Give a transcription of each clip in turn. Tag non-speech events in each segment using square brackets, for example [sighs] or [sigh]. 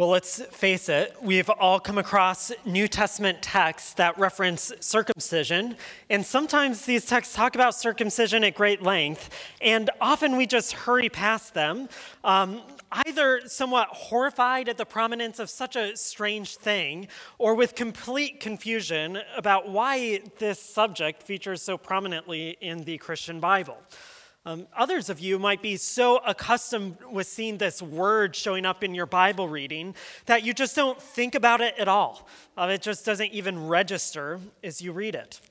Well, let's face it, we've all come across New Testament texts that reference circumcision, and sometimes these texts talk about circumcision at great length, and often we just hurry past them, um, either somewhat horrified at the prominence of such a strange thing, or with complete confusion about why this subject features so prominently in the Christian Bible. Um, others of you might be so accustomed with seeing this word showing up in your Bible reading that you just don't think about it at all. Uh, it just doesn't even register as you read it.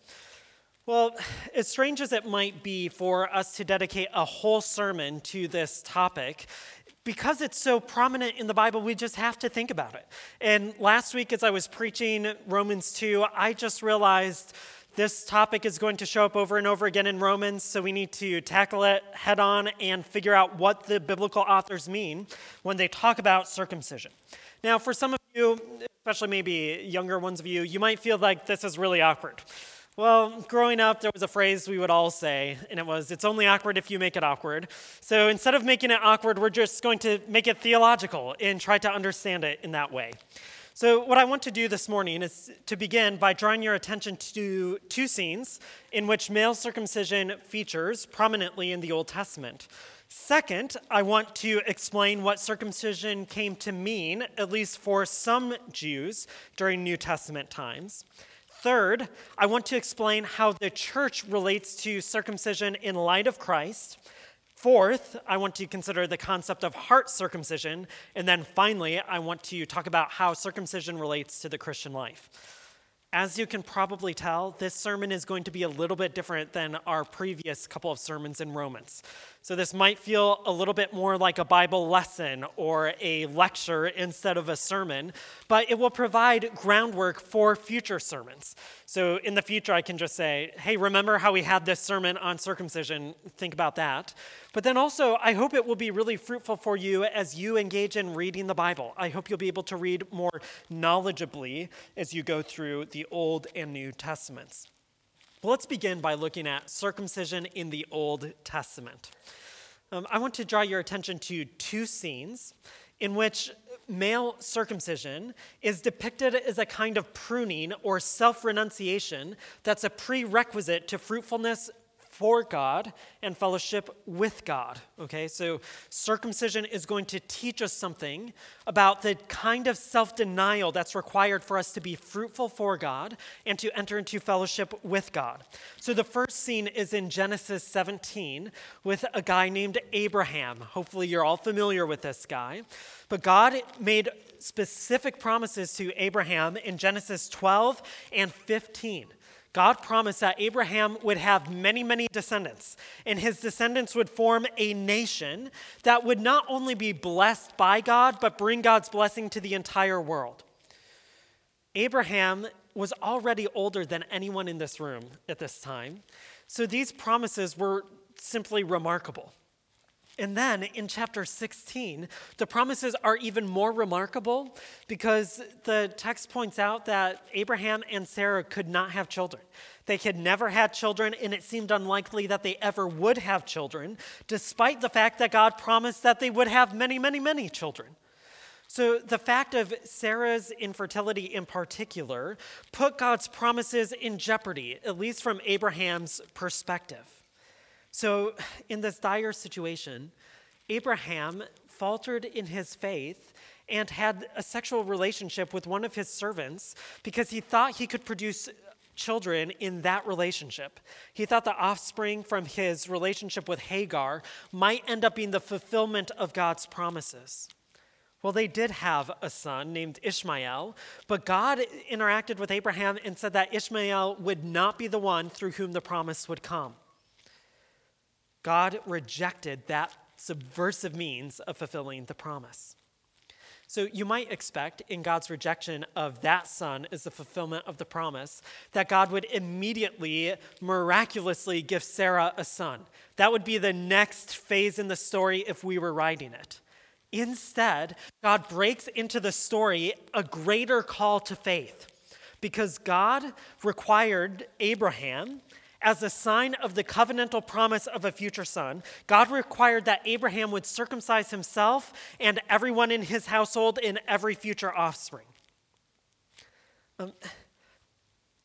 Well, as strange as it might be for us to dedicate a whole sermon to this topic, because it's so prominent in the Bible, we just have to think about it. And last week, as I was preaching Romans 2, I just realized this topic is going to show up over and over again in Romans, so we need to tackle it head on and figure out what the biblical authors mean when they talk about circumcision. Now, for some of you, especially maybe younger ones of you, you might feel like this is really awkward. Well, growing up, there was a phrase we would all say, and it was, it's only awkward if you make it awkward. So instead of making it awkward, we're just going to make it theological and try to understand it in that way. So, what I want to do this morning is to begin by drawing your attention to two scenes in which male circumcision features prominently in the Old Testament. Second, I want to explain what circumcision came to mean, at least for some Jews during New Testament times. Third, I want to explain how the church relates to circumcision in light of Christ. Fourth, I want to consider the concept of heart circumcision. And then finally, I want to talk about how circumcision relates to the Christian life. As you can probably tell, this sermon is going to be a little bit different than our previous couple of sermons in Romans. So, this might feel a little bit more like a Bible lesson or a lecture instead of a sermon, but it will provide groundwork for future sermons. So, in the future, I can just say, hey, remember how we had this sermon on circumcision? Think about that. But then also, I hope it will be really fruitful for you as you engage in reading the Bible. I hope you'll be able to read more knowledgeably as you go through the Old and New Testaments. Well, let's begin by looking at circumcision in the Old Testament. Um, I want to draw your attention to two scenes in which male circumcision is depicted as a kind of pruning or self renunciation that's a prerequisite to fruitfulness for God and fellowship with God. Okay, so circumcision is going to teach us something about the kind of self denial that's required for us to be fruitful for God and to enter into fellowship with God. So the first scene is in Genesis 17 with a guy named Abraham. Hopefully, you're all familiar with this guy. But God made specific promises to Abraham in Genesis 12 and 15. God promised that Abraham would have many, many descendants, and his descendants would form a nation that would not only be blessed by God, but bring God's blessing to the entire world. Abraham was already older than anyone in this room at this time, so these promises were simply remarkable. And then in chapter 16, the promises are even more remarkable because the text points out that Abraham and Sarah could not have children. They had never had children, and it seemed unlikely that they ever would have children, despite the fact that God promised that they would have many, many, many children. So, the fact of Sarah's infertility in particular put God's promises in jeopardy, at least from Abraham's perspective. So, [sighs] in this dire situation, Abraham faltered in his faith and had a sexual relationship with one of his servants because he thought he could produce uh, children in that relationship. He thought the offspring from his relationship with Hagar might end up being the fulfillment of God's promises. Well, they did have a son named Ishmael, but God interacted with Abraham and said that Ishmael would not be the one through whom the promise would come. God rejected that subversive means of fulfilling the promise. So you might expect, in God's rejection of that son as the fulfillment of the promise, that God would immediately, miraculously give Sarah a son. That would be the next phase in the story if we were writing it. Instead, God breaks into the story a greater call to faith because God required Abraham As a sign of the covenantal promise of a future son, God required that Abraham would circumcise himself and everyone in his household and every future offspring. Um,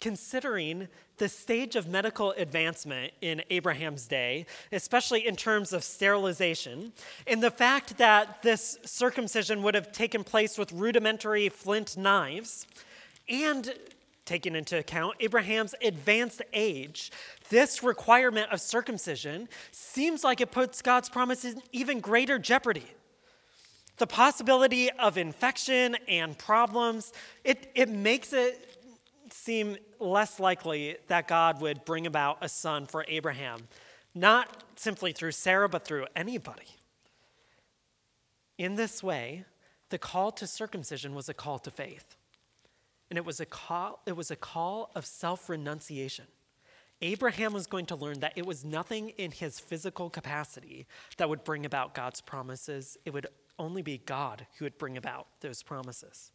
considering the stage of medical advancement in Abraham's day, especially in terms of sterilization, and the fact that this circumcision would have taken place with rudimentary flint knives, and taking into account Abraham's advanced age, this requirement of circumcision seems like it puts God's promise in even greater jeopardy. The possibility of infection and problems, it, it makes it seem less likely that God would bring about a son for Abraham, not simply through Sarah, but through anybody. In this way, the call to circumcision was a call to faith. And it was a call, it was a call of self renunciation. Abraham was going to learn that it was nothing in his physical capacity that would bring about God's promises. It would only be God who would bring about those promises.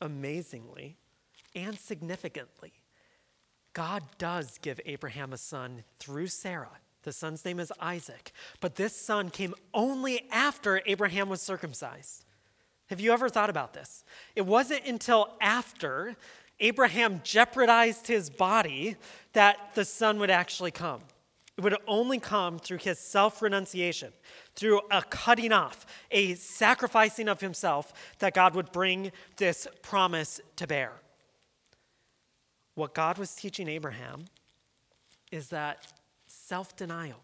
Amazingly, and significantly, God does give Abraham a son through Sarah. The son's name is Isaac. But this son came only after Abraham was circumcised. Have you ever thought about this? It wasn't until after Abraham jeopardized his body that the son would actually come. It would only come through his self renunciation, through a cutting off, a sacrificing of himself, that God would bring this promise to bear. What God was teaching Abraham is that self denial,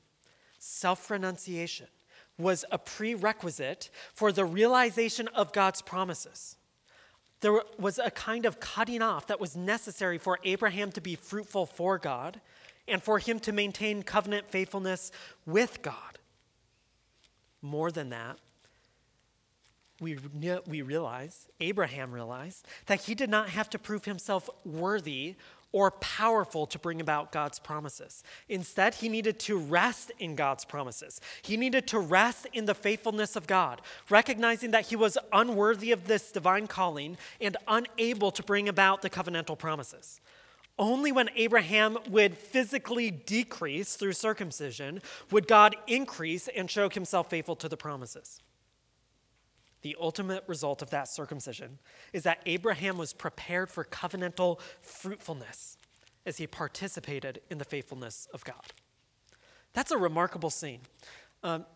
self renunciation was a prerequisite for the realization of God's promises. There was a kind of cutting off that was necessary for Abraham to be fruitful for God and for him to maintain covenant faithfulness with God. More than that, we, we realize, Abraham realized, that he did not have to prove himself worthy or powerful to bring about God's promises. Instead, he needed to rest in God's promises. He needed to rest in the faithfulness of God, recognizing that he was unworthy of this divine calling and unable to bring about the covenantal promises. Only when Abraham would physically decrease through circumcision would God increase and show himself faithful to the promises. The ultimate result of that circumcision is that Abraham was prepared for covenantal fruitfulness as he participated in the faithfulness of God. That's a remarkable scene. Um,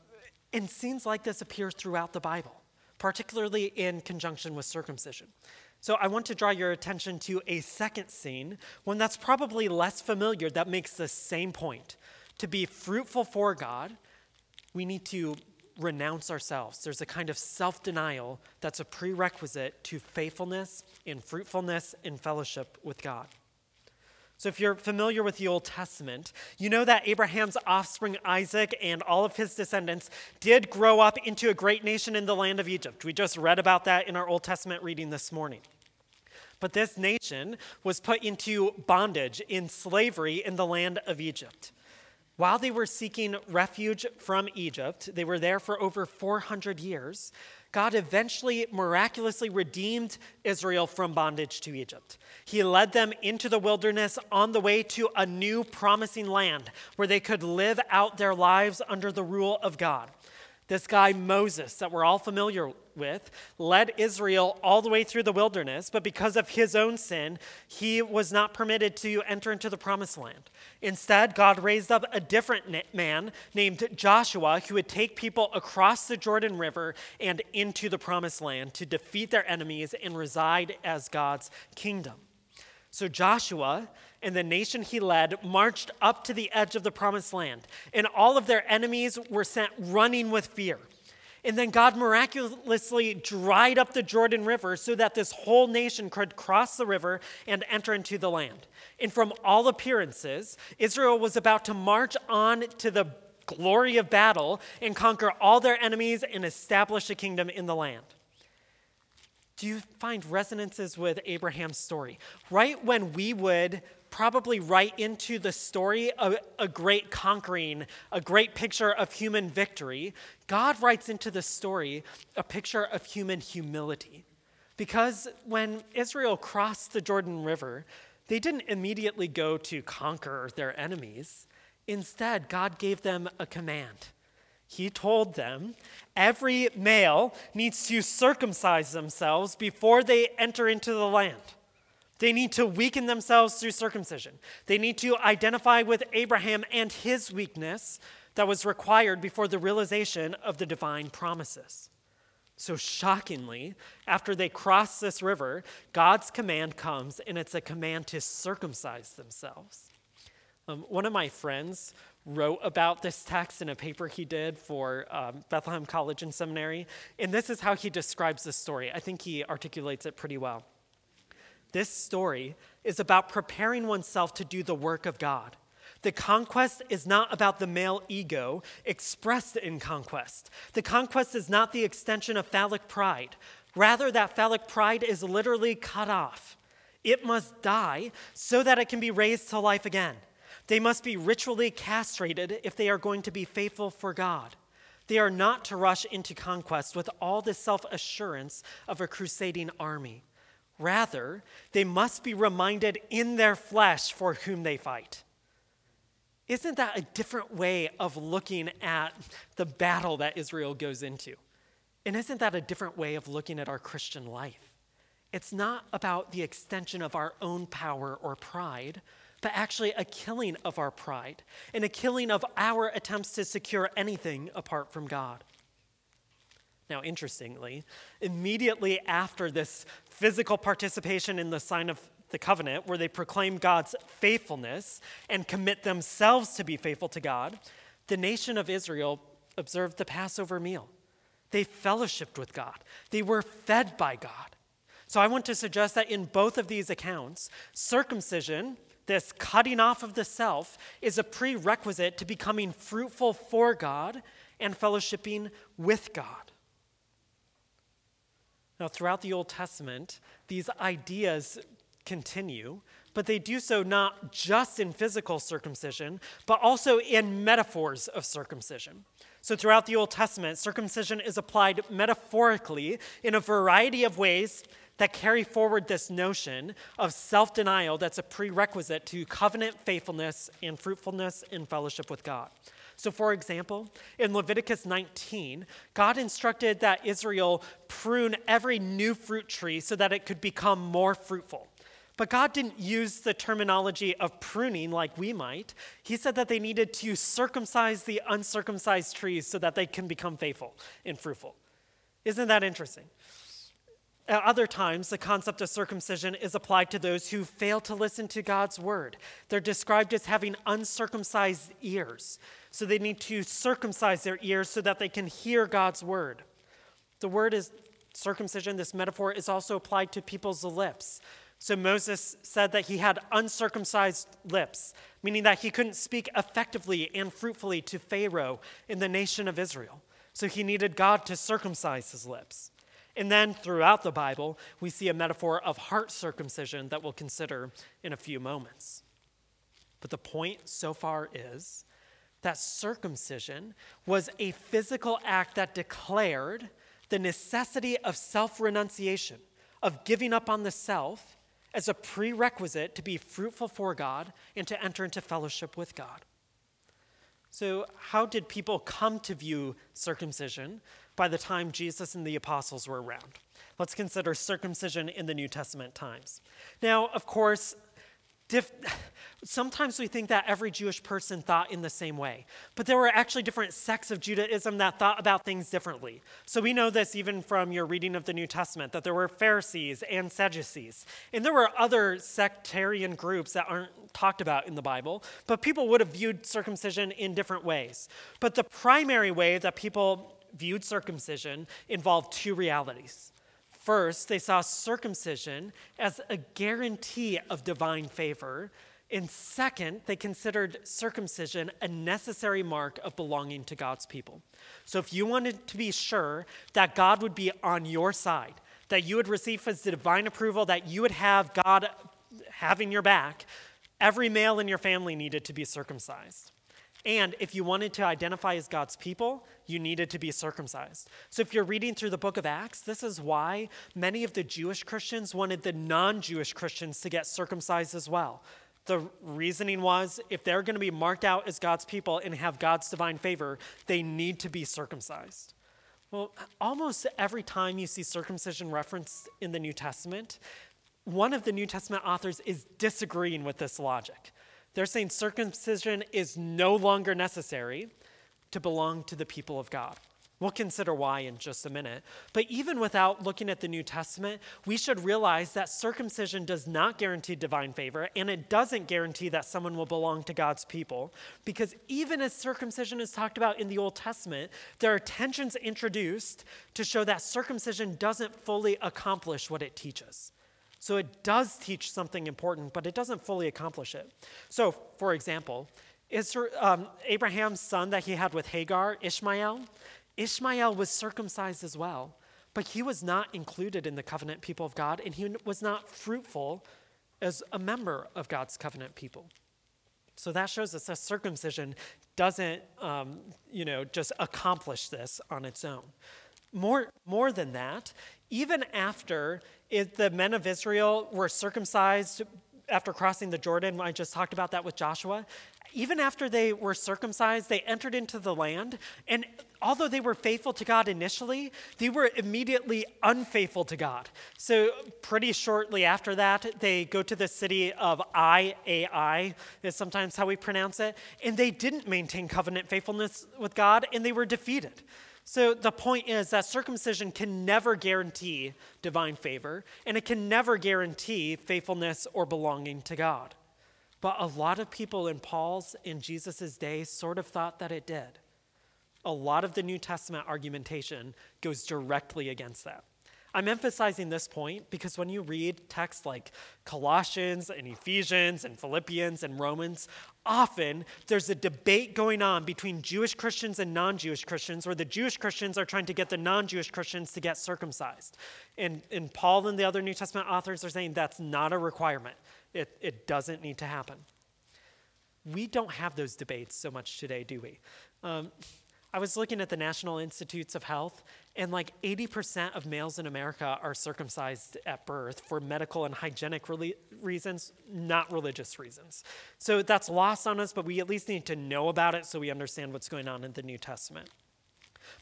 and scenes like this appear throughout the Bible, particularly in conjunction with circumcision. So I want to draw your attention to a second scene, one that's probably less familiar that makes the same point. To be fruitful for God, we need to renounce ourselves. There's a kind of self denial that's a prerequisite to faithfulness and fruitfulness in fellowship with God. So, if you're familiar with the Old Testament, you know that Abraham's offspring Isaac and all of his descendants did grow up into a great nation in the land of Egypt. We just read about that in our Old Testament reading this morning. But this nation was put into bondage, in slavery in the land of Egypt. While they were seeking refuge from Egypt, they were there for over 400 years. God eventually miraculously redeemed Israel from bondage to Egypt. He led them into the wilderness on the way to a new promising land where they could live out their lives under the rule of God. This guy, Moses, that we're all familiar with, led Israel all the way through the wilderness, but because of his own sin, he was not permitted to enter into the promised land. Instead, God raised up a different man named Joshua who would take people across the Jordan River and into the promised land to defeat their enemies and reside as God's kingdom. So Joshua and the nation he led marched up to the edge of the promised land, and all of their enemies were sent running with fear. And then God miraculously dried up the Jordan River so that this whole nation could cross the river and enter into the land. And from all appearances, Israel was about to march on to the glory of battle and conquer all their enemies and establish a kingdom in the land do you find resonances with Abraham's story? Right when we would probably write into the story of a, great conquering, a great picture of human victory, God writes into the story a picture of human humility. Because when Israel crossed the Jordan River, they didn't immediately go to conquer their enemies. Instead, God gave them a command. He told them every male needs to circumcise themselves before they enter into the land. They need to weaken themselves through circumcision. They need to identify with Abraham and his weakness that was required before the realization of the divine promises. So, shockingly, after they cross this river, God's command comes, and it's a command to circumcise themselves. Um, one of my friends wrote about this text in a paper he did for um, Bethlehem College and Seminary, and this is how he describes this story. I think he articulates it pretty well. This story is about preparing oneself to do the work of God. The conquest is not about the male ego expressed in conquest. The conquest is not the extension of phallic pride. Rather, that phallic pride is literally cut off. It must die so that it can be raised to life again. They must be ritually castrated if they are going to be faithful for God. They are not to rush into conquest with all the self assurance of a crusading army. Rather, they must be reminded in their flesh for whom they fight. Isn't that a different way of looking at the battle that Israel goes into? And isn't that a different way of looking at our Christian life? It's not about the extension of our own power or pride, but actually a killing of our pride and a killing of our attempts to secure anything apart from God. Now, interestingly, immediately after this physical participation in the sign of the covenant, where they proclaim God's faithfulness and commit themselves to be faithful to God, the nation of Israel observed the Passover meal. They fellowshipped with God, they were fed by God. So I want to suggest that in both of these accounts, circumcision, this cutting off of the self, is a prerequisite to becoming fruitful for God and fellowshipping with God. Now, throughout the Old Testament, these ideas continue, but they do so not just in physical circumcision, but also in metaphors of circumcision. So, throughout the Old Testament, circumcision is applied metaphorically in a variety of ways that carry forward this notion of self denial that's a prerequisite to covenant faithfulness and fruitfulness in fellowship with God. So, for example, in Leviticus 19, God instructed that Israel prune every new fruit tree so that it could become more fruitful. But God didn't use the terminology of pruning like we might. He said that they needed to circumcise the uncircumcised trees so that they can become faithful and fruitful. Isn't that interesting? At other times, the concept of circumcision is applied to those who fail to listen to God's word. They're described as having uncircumcised ears. So they need to circumcise their ears so that they can hear God's word. The word is circumcision, this metaphor is also applied to people's lips. So Moses said that he had uncircumcised lips, meaning that he couldn't speak effectively and fruitfully to Pharaoh in the nation of Israel. So he needed God to circumcise his lips. And then throughout the Bible, we see a metaphor of heart circumcision that we'll consider in a few moments. But the point so far is that circumcision was a physical act that declared the necessity of self renunciation, of giving up on the self as a prerequisite to be fruitful for God and to enter into fellowship with God. So, how did people come to view circumcision by the time Jesus and the apostles were around? Let's consider circumcision in the New Testament times. Now, of course, Dif- Sometimes we think that every Jewish person thought in the same way, but there were actually different sects of Judaism that thought about things differently. So we know this even from your reading of the New Testament that there were Pharisees and Sadducees, and there were other sectarian groups that aren't talked about in the Bible, but people would have viewed circumcision in different ways. But the primary way that people viewed circumcision involved two realities. First, they saw circumcision as a guarantee of divine favor. And second, they considered circumcision a necessary mark of belonging to God's people. So if you wanted to be sure that God would be on your side, that you would receive his divine approval, that you would have God having your back, every male in your family needed to be circumcised. And if you wanted to identify as God's people, you needed to be circumcised. So if you're reading through the book of Acts, this is why many of the Jewish Christians wanted the non Jewish Christians to get circumcised as well. The reasoning was if they're going to be marked out as God's people and have God's divine favor, they need to be circumcised. Well, almost every time you see circumcision referenced in the New Testament, one of the New Testament authors is disagreeing with this logic. They're saying circumcision is no longer necessary to belong to the people of God. We'll consider why in just a minute. But even without looking at the New Testament, we should realize that circumcision does not guarantee divine favor, and it doesn't guarantee that someone will belong to God's people. Because even as circumcision is talked about in the Old Testament, there are tensions introduced to show that circumcision doesn't fully accomplish what it teaches. So it does teach something important, but it doesn't fully accomplish it. So, for example, Israel, um, Abraham's son that he had with Hagar, Ishmael, Ishmael was circumcised as well, but he was not included in the covenant people of God, and he was not fruitful as a member of God's covenant people. So that shows us that circumcision doesn't, um, you know, just accomplish this on its own. More, more than that, even after it, the men of Israel were circumcised after crossing the Jordan, I just talked about that with Joshua, even after they were circumcised, they entered into the land. And although they were faithful to God initially, they were immediately unfaithful to God. So, pretty shortly after that, they go to the city of Ai, Ai, is sometimes how we pronounce it, and they didn't maintain covenant faithfulness with God, and they were defeated. So, the point is that circumcision can never guarantee divine favor, and it can never guarantee faithfulness or belonging to God. But a lot of people in Paul's and Jesus' day sort of thought that it did. A lot of the New Testament argumentation goes directly against that. I'm emphasizing this point because when you read texts like Colossians and Ephesians and Philippians and Romans, often there's a debate going on between Jewish Christians and non Jewish Christians, where the Jewish Christians are trying to get the non Jewish Christians to get circumcised. And, and Paul and the other New Testament authors are saying that's not a requirement. It, it doesn't need to happen. We don't have those debates so much today, do we? Um, I was looking at the National Institutes of Health, and like 80% of males in America are circumcised at birth for medical and hygienic re- reasons, not religious reasons. So that's lost on us, but we at least need to know about it so we understand what's going on in the New Testament.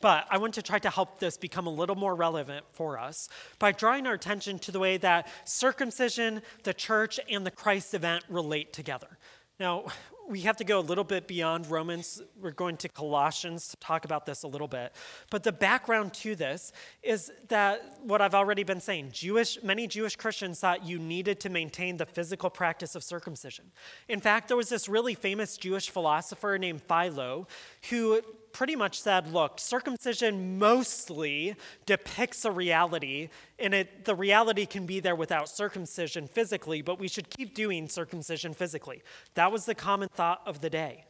But I want to try to help this become a little more relevant for us by drawing our attention to the way that circumcision, the church, and the Christ event relate together. Now, we have to go a little bit beyond Romans. We're going to Colossians to talk about this a little bit. But the background to this is that what I've already been saying, Jewish many Jewish Christians thought you needed to maintain the physical practice of circumcision. In fact, there was this really famous Jewish philosopher named Philo who pretty much said, look, circumcision mostly depicts a reality, and it, the reality can be there without circumcision physically, but we should keep doing circumcision physically. That was the common thought of the day.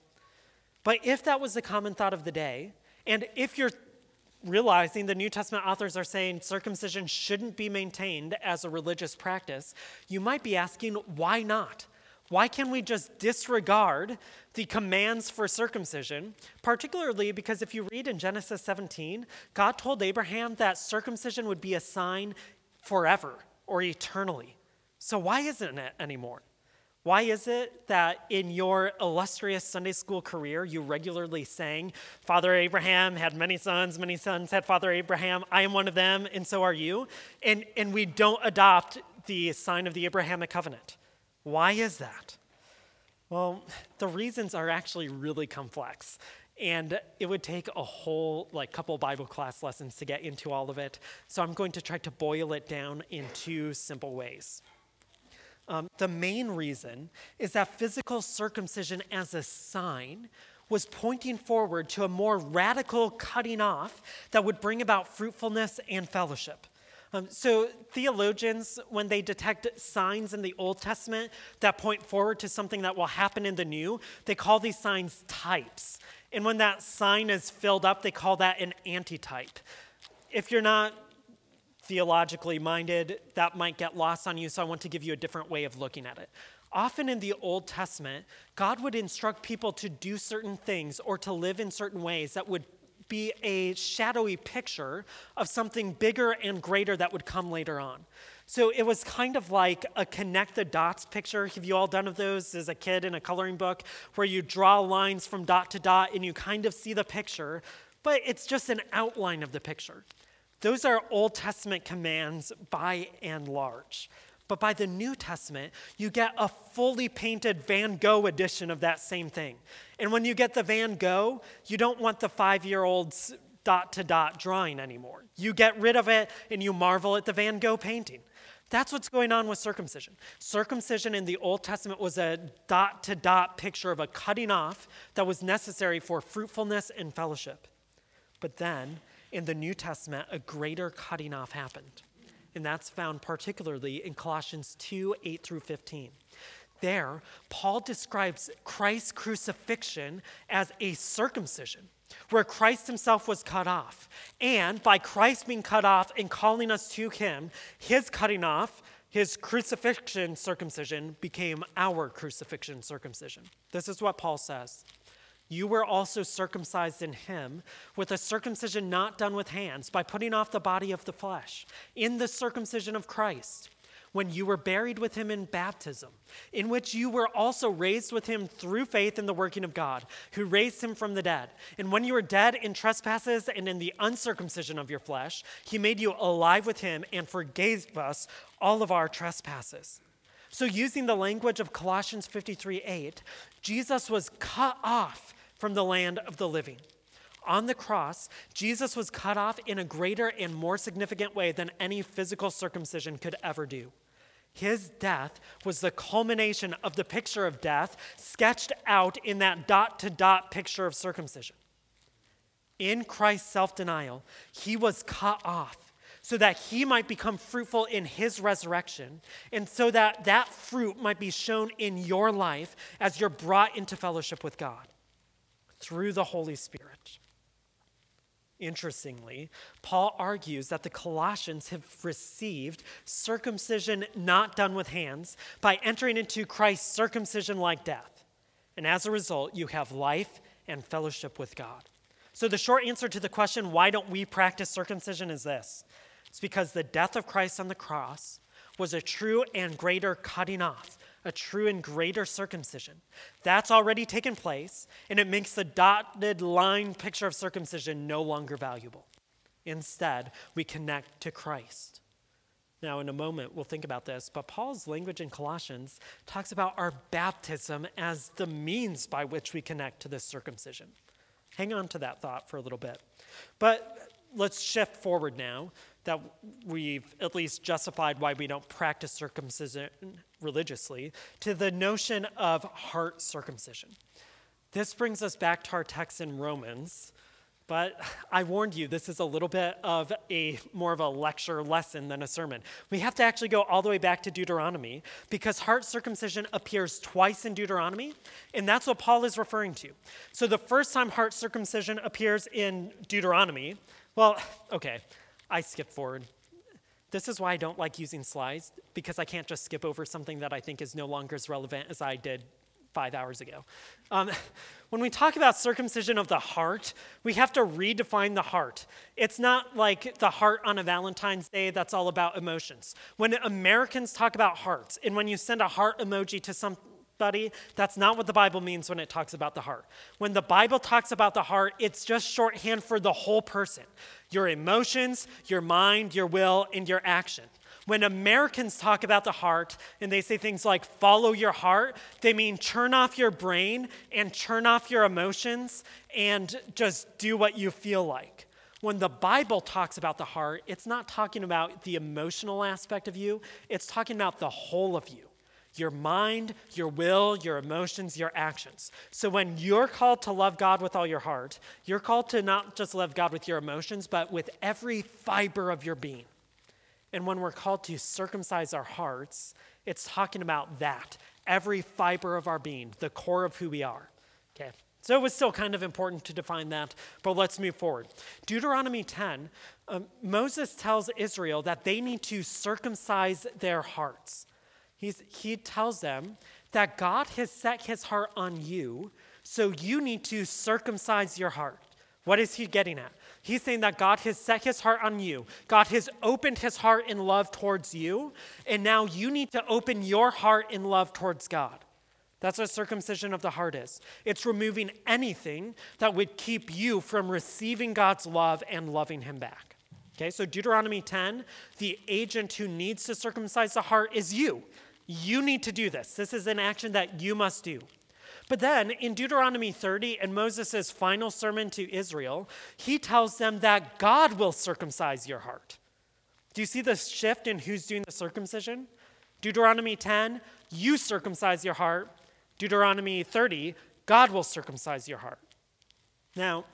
But if that was the common thought of the day, and if you're realizing the New Testament authors are saying circumcision shouldn't be maintained as a religious practice, you might be asking, why not? Why can we just disregard the commands for circumcision? Particularly because if you read in Genesis 17, God told Abraham that circumcision would be a sign forever or eternally. So why isn't it anymore? Why is it that in your illustrious Sunday school career you regularly sang, Father Abraham had many sons, many sons had Father Abraham, I am one of them, and so are you? And, and we don't adopt the sign of the Abrahamic covenant. Why is that? Well, the reasons are actually really complex. And it would take a whole like couple Bible class lessons to get into all of it. So I'm going to try to boil it down in two simple ways. Um, the main reason is that physical circumcision as a sign was pointing forward to a more radical cutting off that would bring about fruitfulness and fellowship. Um, so, theologians, when they detect signs in the Old Testament that point forward to something that will happen in the New, they call these signs types. And when that sign is filled up, they call that an antitype. If you're not theologically minded, that might get lost on you, so I want to give you a different way of looking at it. Often in the Old Testament, God would instruct people to do certain things or to live in certain ways that would be a shadowy picture of something bigger and greater that would come later on. So it was kind of like a connect the dots picture. Have you all done of those as a kid in a coloring book where you draw lines from dot to dot and you kind of see the picture, but it's just an outline of the picture. Those are Old Testament commands by and large. But by the New Testament, you get a fully painted Van Gogh edition of that same thing. And when you get the Van Gogh, you don't want the five year old's dot to dot drawing anymore. You get rid of it and you marvel at the Van Gogh painting. That's what's going on with circumcision. Circumcision in the Old Testament was a dot to dot picture of a cutting off that was necessary for fruitfulness and fellowship. But then, in the New Testament, a greater cutting off happened and that's found particularly in Colossians 2 8 through 15. There, Paul describes Christ's crucifixion as a circumcision, where Christ himself was cut off. And by Christ being cut off and calling us to him, his cutting off, his crucifixion circumcision, became our crucifixion circumcision. This is what Paul says. You were also circumcised in him with a circumcision not done with hands, by putting off the body of the flesh, in the circumcision of Christ, when you were buried with him in baptism, in which you were also raised with him through faith in the working of God, who raised him from the dead. And when you were dead in trespasses and in the uncircumcision of your flesh, he made you alive with him and forgave us all of our trespasses. So, using the language of Colossians 53 8, Jesus was cut off from the land of the living. On the cross, Jesus was cut off in a greater and more significant way than any physical circumcision could ever do. His death was the culmination of the picture of death sketched out in that dot to dot picture of circumcision. In Christ's self denial, he was cut off so that he might become fruitful in his resurrection, and so that that fruit might be shown in your life as you're brought into fellowship with God through the Holy Spirit. Interestingly, Paul argues that the Colossians have received circumcision not done with hands by entering into Christ's circumcision like death. And as a result, you have life and fellowship with God. So, the short answer to the question, why don't we practice circumcision, is this it's because the death of Christ on the cross was a true and greater cutting off a true and greater circumcision. That's already taken place, and it makes the dotted line picture of circumcision no longer valuable. Instead, we connect to Christ. Now, in a moment, we'll think about this, but Paul's language in Colossians talks about our baptism as the means by which we connect to this circumcision. Hang on to that thought for a little bit. But let's shift forward now that we've at least justified why we don't practice circumcision religiously to the notion of heart circumcision. This brings us back to our text in Romans, but I warned you this is a little bit of a more of a lecture lesson than a sermon. We have to actually go all the way back to Deuteronomy because heart circumcision appears twice in Deuteronomy, and that's what Paul is referring to. So the first time heart circumcision appears in Deuteronomy, well, okay, I skip forward. This is why I don't like using slides, because I can't just skip over something that I think is no longer as relevant as I did five hours ago. Um, [laughs] when we talk about circumcision of the heart, we have to redefine the heart. It's not like the heart on a Valentine's Day that's all about emotions. When Americans talk about hearts, and when you send a heart emoji to some buddy. That's not what the Bible means when it talks about the heart. When the Bible talks about the heart, it's just shorthand for the whole person your emotions, your mind, your will, and your action. When Americans talk about the heart and they say things like follow your heart, they mean turn off your brain and turn off your emotions and just do what you feel like. When the Bible talks about the heart, it's not talking about the emotional aspect of you, it's talking about the whole of you your mind, your will, your emotions, your actions. So when you're called to love God with all your heart, you're called to not just love God with your emotions, but with every fiber of your being. And when we're called to circumcise our hearts, it's talking about that every fiber of our being, the core of who we are. Okay. So it was still kind of important to define that, but let's move forward. Deuteronomy 10, um, Moses tells Israel that they need to circumcise their hearts. He's, he tells them that God has set his heart on you, so you need to circumcise your heart. What is he getting at? He's saying that God has set his heart on you. God has opened his heart in love towards you, and now you need to open your heart in love towards God. That's what circumcision of the heart is. It's removing anything that would keep you from receiving God's love and loving him back. Okay, so Deuteronomy 10, the agent who needs to circumcise the heart is you. You need to do this. This is an action that you must do. But then in Deuteronomy 30, in Moses' final sermon to Israel, he tells them that God will circumcise your heart. Do you see the shift in who's doing the circumcision? Deuteronomy 10, you circumcise your heart. Deuteronomy 30, God will circumcise your heart. Now,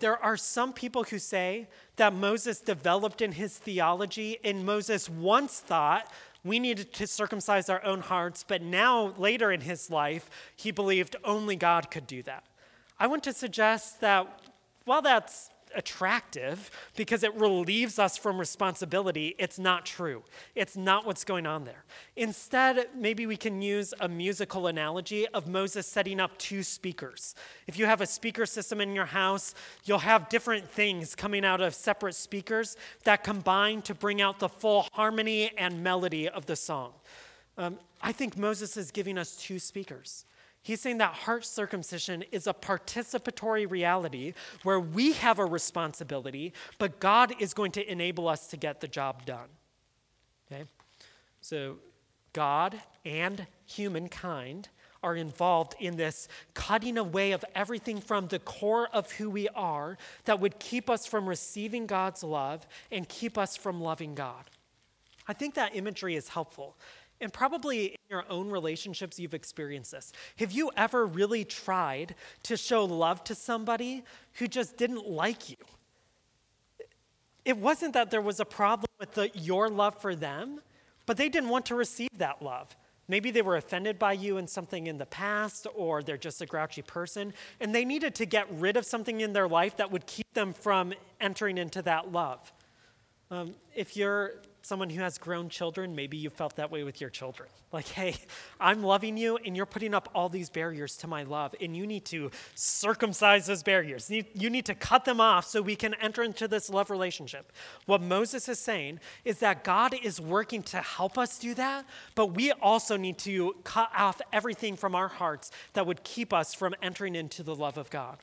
there are some people who say that Moses developed in his theology, and Moses once thought we needed to circumcise our own hearts, but now, later in his life, he believed only God could do that. I want to suggest that while that's attractive because it relieves us from responsibility, it's not true. It's not what's going on there. Instead, maybe we can use a musical analogy of Moses setting up two speakers. If you have a speaker system in your house, you'll have different things coming out of separate speakers that combine to bring out the full harmony and melody of the song. Um, I think Moses is giving us two speakers. He's saying that heart circumcision is a participatory reality where we have a responsibility, but God is going to enable us to get the job done. Okay? So, God and humankind are involved in this cutting away of everything from the core of who we are that would keep us from receiving God's love and keep us from loving God. I think that imagery is helpful and probably in your own relationships, you've experienced this. Have you ever really tried to show love to somebody who just didn't like you? It wasn't that there was a problem with the, your love for them, but they didn't want to receive that love. Maybe they were offended by you in something in the past, or they're just a grouchy person, and they needed to get rid of something in their life that would keep them from entering into that love. Um, if you're someone who has grown children, maybe you felt that way with your children. Like, hey, I'm loving you, and you're putting up all these barriers to my love, and you need to circumcise those barriers. You need to cut them off so we can enter into this love relationship. What Moses is saying is that God is working to help us do that, but we also need to cut off everything from our hearts that would keep us from entering into the love of God.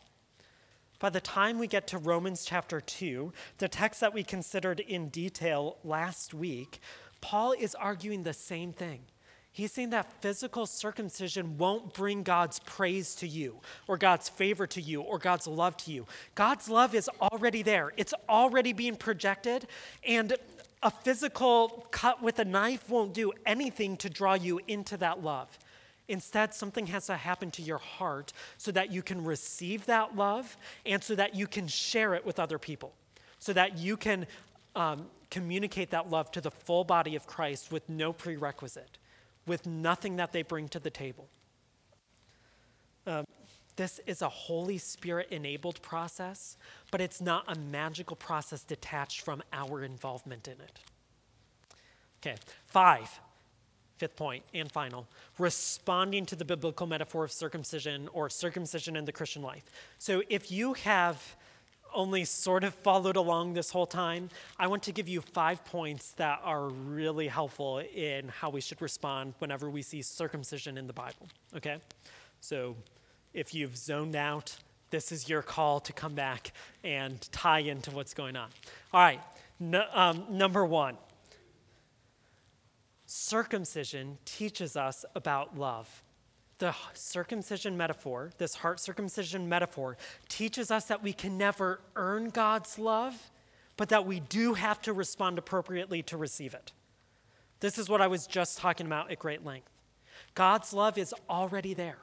By the time we get to Romans chapter 2, the text that we considered in detail last week, Paul is arguing the same thing. He's saying that physical circumcision won't bring God's praise to you, or God's favor to you, or God's love to you. God's love is already there, it's already being projected, and a physical cut with a knife won't do anything to draw you into that love. Instead, something has to happen to your heart so that you can receive that love and so that you can share it with other people, so that you can um, communicate that love to the full body of Christ with no prerequisite, with nothing that they bring to the table. Um, this is a Holy Spirit enabled process, but it's not a magical process detached from our involvement in it. Okay, five, Fifth point and final responding to the biblical metaphor of circumcision or circumcision in the Christian life. So if you have only sort of followed along this whole time, I want to give you five points that are really helpful in how we should respond whenever we see circumcision in the Bible. Okay? So if you've zoned out, this is your call to come back and tie into what's going on. All right, no, um, number one circumcision teaches us about love. The circumcision metaphor, this heart circumcision metaphor, teaches us that we can never earn God's love, but that we do have to respond appropriately to receive it. This is what I was just talking about at great length. God's love is already there.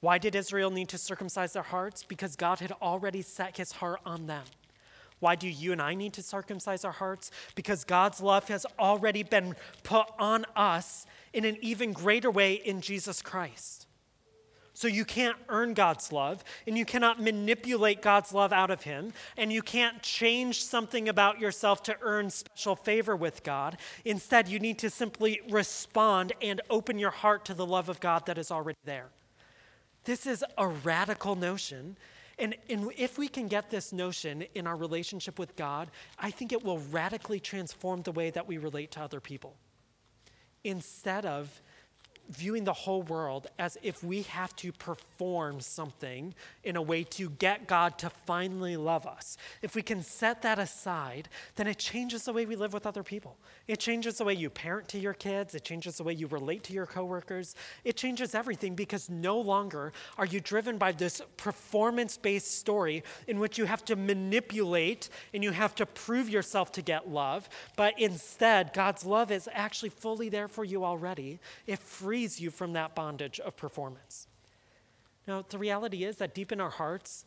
Why did Israel need to circumcise their hearts? Because God had already set his heart on them. Why do you and I need to circumcise our hearts? Because God's love has already been put on us in an even greater way in Jesus Christ. So you can't earn God's love, and you cannot manipulate God's love out of Him, and you can't change something about yourself to earn special favor with God. Instead, you need to simply respond and open your heart to the love of God that is already there. This is a radical notion. And, and if we can get this notion in our relationship with God, I think it will radically transform the way that we relate to other people. Instead of viewing the whole world as if we have to perform something in a way to get God to finally love us. If we can set that aside, then it changes the way we live with other people. It changes the way you parent to your kids, it changes the way you relate to your coworkers. It changes everything because no longer are you driven by this performance based story in which you have to manipulate and you have to prove yourself to get love, but instead, God's love is actually fully there for you already. It frees frees you from that bondage of performance. Now, the reality is that deep in our hearts,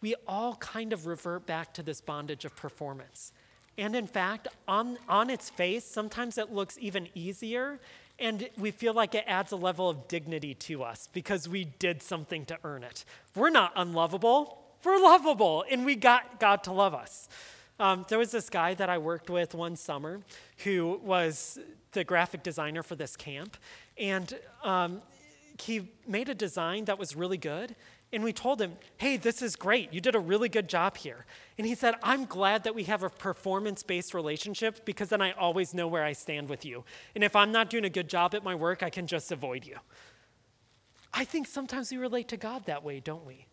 we all kind of revert back to this bondage of performance. And in fact, on, on its face, sometimes it looks even easier, and we feel like it adds a level of dignity to us because we did something to earn it. We're not unlovable, we're lovable, and we got God to love us. Um, there was this guy that I worked with one summer who was the graphic designer for this camp, and um, he made a design that was really good. And we told him, hey, this is great. You did a really good job here. And he said, I'm glad that we have a performance based relationship because then I always know where I stand with you. And if I'm not doing a good job at my work, I can just avoid you. I think sometimes we relate to God that way, don't we?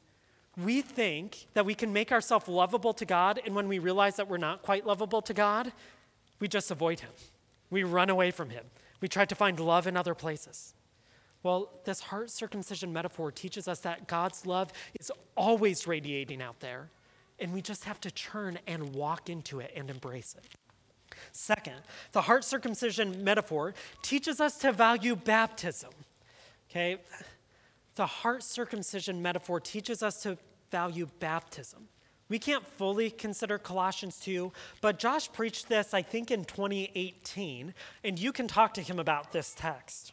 We think that we can make ourselves lovable to God, and when we realize that we're not quite lovable to God, we just avoid Him. We run away from Him. We try to find love in other places. Well, this heart circumcision metaphor teaches us that God's love is always radiating out there, and we just have to turn and walk into it and embrace it. Second, the heart circumcision metaphor teaches us to value baptism. Okay? The heart circumcision metaphor teaches us to value baptism. We can't fully consider Colossians 2, but Josh preached this, I think, in 2018, and you can talk to him about this text.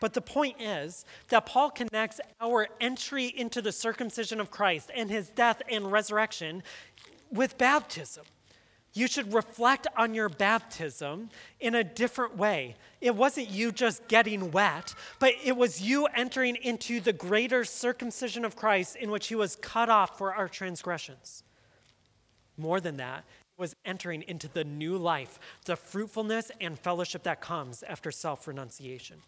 But the point is that Paul connects our entry into the circumcision of Christ and his death and resurrection with baptism. You should reflect on your baptism in a different way. It wasn't you just getting wet, but it was you entering into the greater circumcision of Christ in which he was cut off for our transgressions. More than that, was entering into the new life, the fruitfulness and fellowship that comes after self renunciation.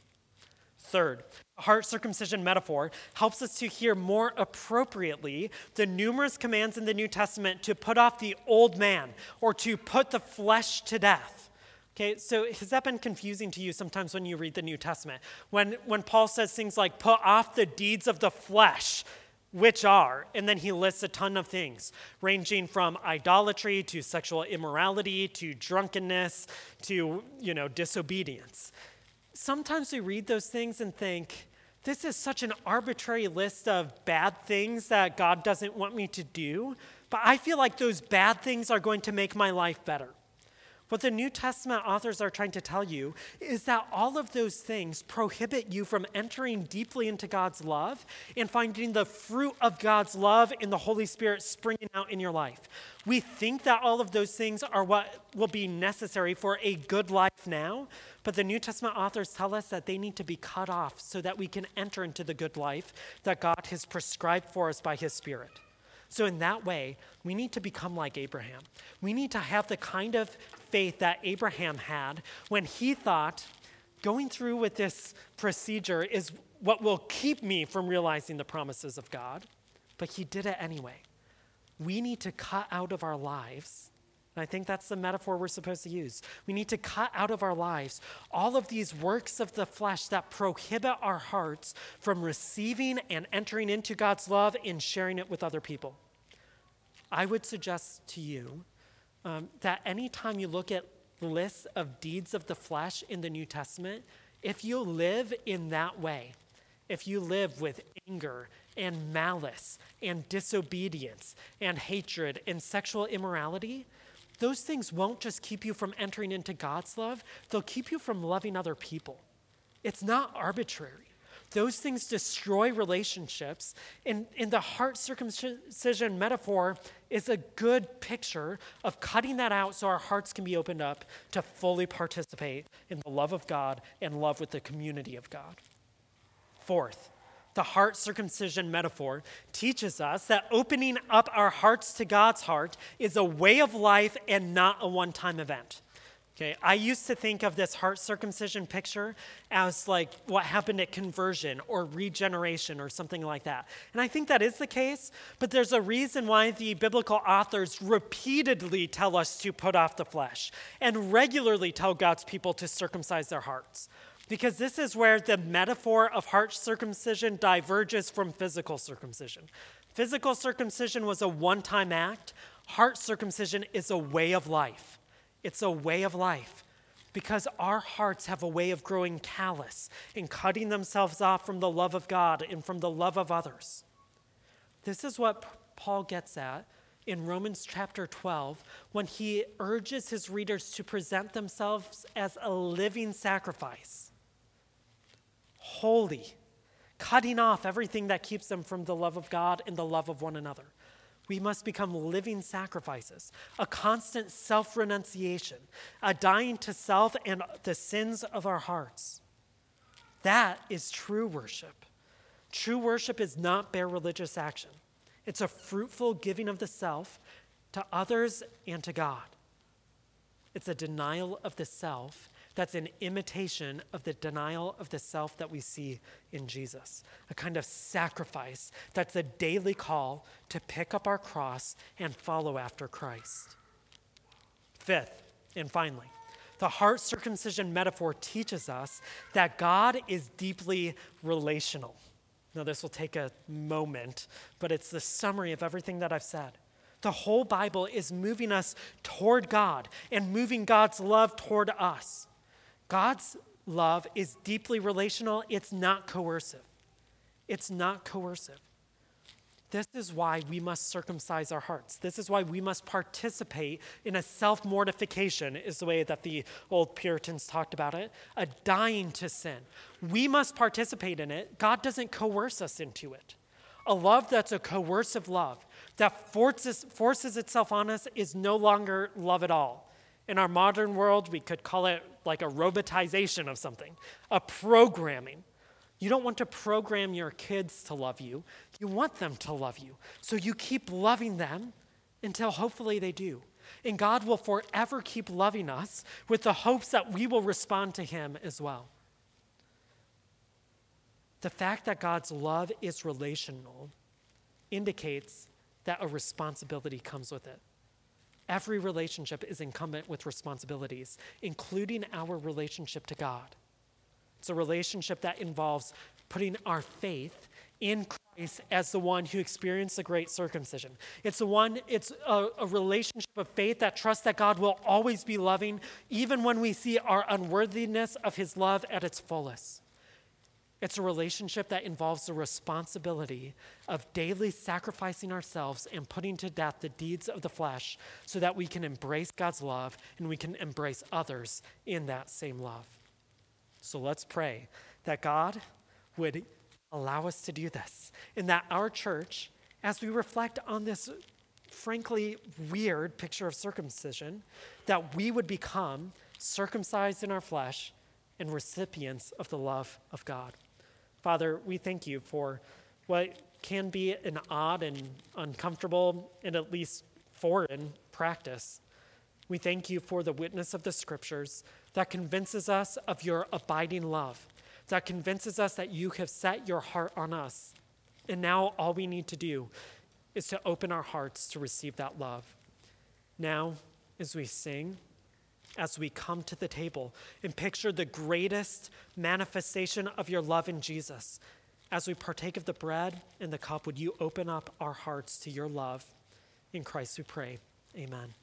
Third, heart circumcision metaphor helps us to hear more appropriately the numerous commands in the New Testament to put off the old man or to put the flesh to death. Okay, so has that been confusing to you sometimes when you read the New Testament? When, when Paul says things like, put off the deeds of the flesh, which are, and then he lists a ton of things, ranging from idolatry to sexual immorality to drunkenness to, you know, disobedience. Sometimes we read those things and think, this is such an arbitrary list of bad things that God doesn't want me to do, but I feel like those bad things are going to make my life better. What the New Testament authors are trying to tell you is that all of those things prohibit you from entering deeply into God's love and finding the fruit of God's love in the Holy Spirit springing out in your life. We think that all of those things are what will be necessary for a good life now, but the New Testament authors tell us that they need to be cut off so that we can enter into the good life that God has prescribed for us by His Spirit. So, in that way, we need to become like Abraham. We need to have the kind of faith that Abraham had when he thought going through with this procedure is what will keep me from realizing the promises of God. But he did it anyway. We need to cut out of our lives. And I think that's the metaphor we're supposed to use. We need to cut out of our lives all of these works of the flesh that prohibit our hearts from receiving and entering into God's love and sharing it with other people. I would suggest to you um, that anytime you look at lists of deeds of the flesh in the New Testament, if you live in that way, if you live with anger and malice and disobedience and hatred and sexual immorality, those things won't just keep you from entering into God's love, they'll keep you from loving other people. It's not arbitrary. those things destroy relationships. And, and the heart circumcision metaphor is a good picture of cutting that out so our hearts can be opened up to fully participate in the love of God and love with the community of God. Fourth, the heart circumcision metaphor teaches us that opening up our hearts to God's heart is a way of life and not a one time event. Okay, I used to think of this heart circumcision picture as like what happened at conversion or regeneration or something like that. And I think that is the case, but there's a reason why the biblical authors repeatedly tell us to put off the flesh and regularly tell God's people to circumcise their hearts. Because this is where the metaphor of heart circumcision diverges from physical circumcision. Physical circumcision was a one time act, heart circumcision is a way of life. It's a way of life because our hearts have a way of growing callous and cutting themselves off from the love of God and from the love of others. This is what Paul gets at in Romans chapter 12 when he urges his readers to present themselves as a living sacrifice, holy, cutting off everything that keeps them from the love of God and the love of one another we must become living sacrifices, a constant self renunciation, a dying to self and the sins of our hearts. That is true worship. True worship is not bare religious action, it's a fruitful giving of the self to others and to God. It's a denial of the self that's an imitation of the denial of the self that we see in Jesus. A kind of sacrifice that's a daily call to pick up our cross and follow after Christ. Fifth, and finally, the heart circumcision metaphor teaches us that God is deeply relational. Now, this will take a moment, but it's the summary of everything that I've said. The whole Bible is moving us toward God and moving God's love toward us. God's love is deeply relational, it's not coercive. It's not coercive. This is why we must circumcise our hearts. This is why we must participate in a self mortification, is the way that the old Puritans talked about it, a dying to sin. We must participate in it. God doesn't coerce us into it. A love that's a coercive love, that forces, forces itself on us, is no longer love at all. In our modern world, we could call it like a robotization of something, a programming. You don't want to program your kids to love you, you want them to love you. So you keep loving them until hopefully they do. And God will forever keep loving us with the hopes that we will respond to Him as well. The fact that God's love is relational indicates that a responsibility comes with it. Every relationship is incumbent with responsibilities, including our relationship to God. It's a relationship that involves putting our faith in Christ as the one who experienced the great circumcision. It's the one, it's a, a, relationship of faith that trusts that God will always be loving, even when we see our unworthiness of his love at its fullest. It's a relationship that involves the responsibility of daily sacrificing ourselves and putting to death the deeds of the flesh so that we can embrace God's love and we can embrace others in that same love. So let's pray that God would allow us to do this and that our church, as we reflect on this frankly weird picture of circumcision, that we would become circumcised in our flesh and recipients of the love of God. Father, we thank you for what can be an odd and uncomfortable and at least foreign practice. We thank you for the witness of the scriptures that convinces us of your abiding love, that convinces us that you have set your heart on us. And now all we need to do is to open our hearts to receive that love. Now, as we sing, as we come to the table and picture the greatest manifestation of your love in Jesus. As we partake of the bread and the cup, would you open up our hearts to your love? In Christ we pray. Amen.